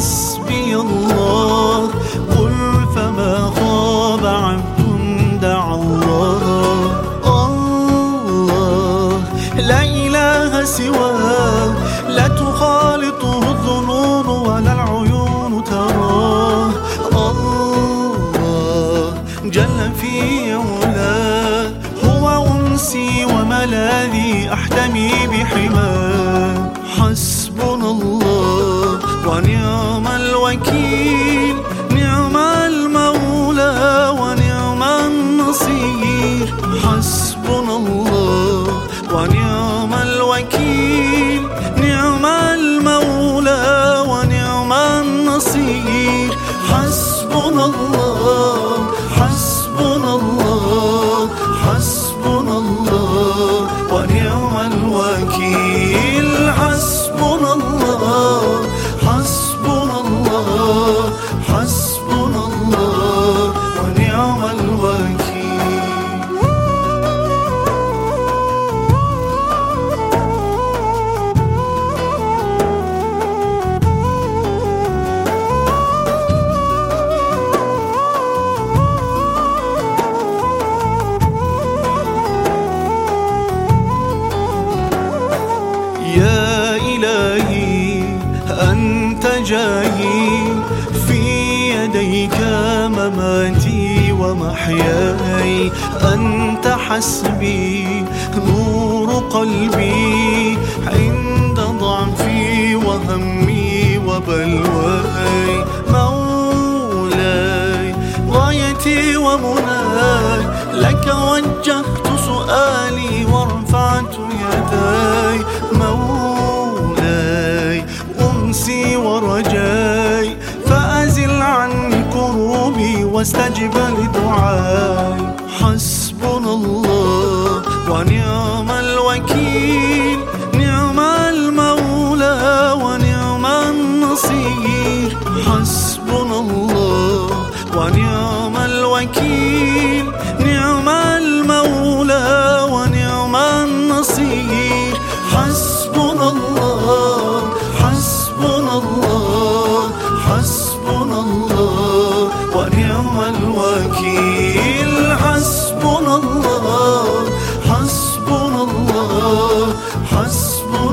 حسبي الله. قل فما خاب عبد دعا الله. الله لا إله سواه. لا تخالطه الظنون ولا العيون تراه. الله جل في علاه. هو أنسي وملاذي أحتمي بحماه. ونعم الوكيل نعم المولى ونعم النصير. حسبنا الله ونعم أنت جاهي في يديك مماتي ومحياي. أنت حسبي نور قلبي عند ضعفي وهمي وبلواي. مولاي غايتي ومناي لك وجهت سؤالي ورفعت واستجب لدعاي حسبنا الله ونعم الوكيل. نعم المولى ونعم النصير. حسبنا الله الوكيل حسبنا الله حسبنا الله حسبنا